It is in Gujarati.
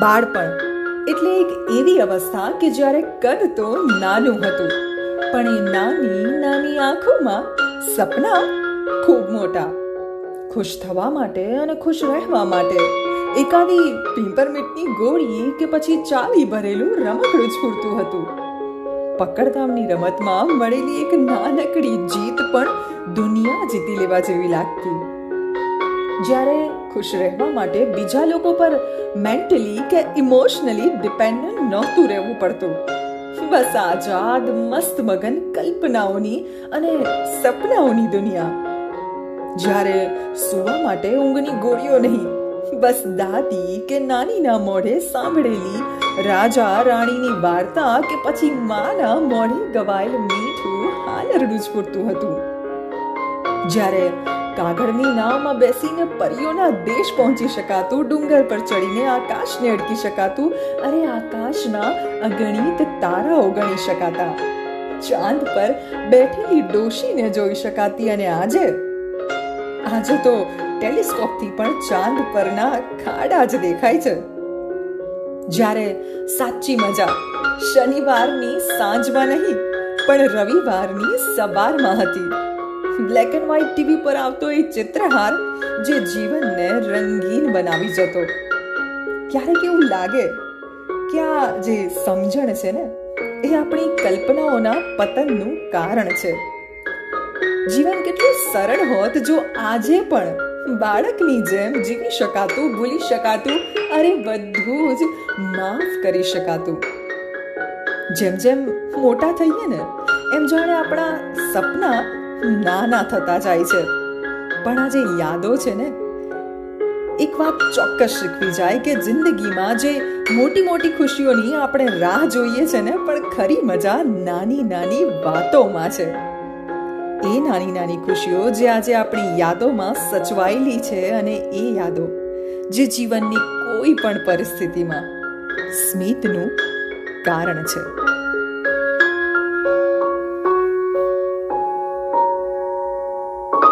બાળપણ એટલે એક એવી અવસ્થા કે જ્યારે કદ તો નાનું હતું. પણ એ નાની નાની આંખોમાં સપના ખૂબ મોટા. ખુશ થવા માટે અને ખુશ રહેવા માટે એકાદી પિંપરમિટની ગોળી કે પછી ચાવી ભરેલું રમકડું જ પૂરતું હતું. પકડધામની રમતમાં મળેલી એક નાનકડી જીત પણ દુનિયા જીતી લેવા જેવી લાગતી. જ્યારે ખુશ રહેવા માટે બીજા લોકો પર મેન્ટલી કે ઇમોશનલી ડિપેન્ડન્ટ નહોતું રહેવું પડતું. બસ આઝાદ, મસ્ત મગન કલ્પનાઓની અને સપનાઓની દુનિયા. જ્યારે સુવા માટે ઊંઘની ગોળીઓ નહીં, બસ દાદી કે નાનીના મોઢે સાંભળેલી રાજા રાણીની વાર્તા કે પછી માના મોઢે ગવાયેલ મીઠું હાલરડું જ પૂરતું હતું. જ્યારે કાગળની નાવમાં બેસીને પરીઓના દેશ પહોંચી શકાતું, ડુંગર પર ચડીને આકાશને અડકી શકાતું, અરે આકાશના અગણિત તારાઓ ગણી શકાતા. ચાંદ પર બેઠેલી ડોશીને જોઈ શકાતી અને આજે આજે તો ટેલિસ્કોપથી પણ ચાંદ પરના ખાડા જ દેખાય છે. જ્યારે સાચી મજા શનિવારની સાંજમાં નહીં, પણ રવિવારની સવારમાં હતી. બ્લેક એન્ડ વ્હાઇટ ટીવી પર આવતો એ ચિત્રહાર જે જીવનને રંગીન બનાવી જતો. ક્યારેક એવું લાગે કે આ જે સમજણ છે ને, એ આપણી કલ્પનાઓના પતનનું કારણ છે. જીવન કેટલું સરળ હોત જો આજે પણ બાળકની જેમ જીવી શકાતું, ભૂલી શકાતું, અરે બધું જ માફ કરી શકાતું. જેમ જેમ મોટા થઈએ ને, એમ જાણે આપણા સપના નાના થતા જાય છે. પણ આ જે યાદો છે ને? એક વાત ચોક્કસ શીખવી જાય કે જિંદગીમાં જે મોટી મોટી ખુશીઓની આપણે રાહ જોઈએ છે ને, પણ ખરી મજા નાની નાની વાતોમાં છે. એ નાની નાની ખુશીઓ જે આજે આપણી યાદોમાં સચવાયેલી છે અને એ યાદો જે જીવનની કોઈ પણ પરિસ્થિતિમાં સ્મિતનું કારણ છે.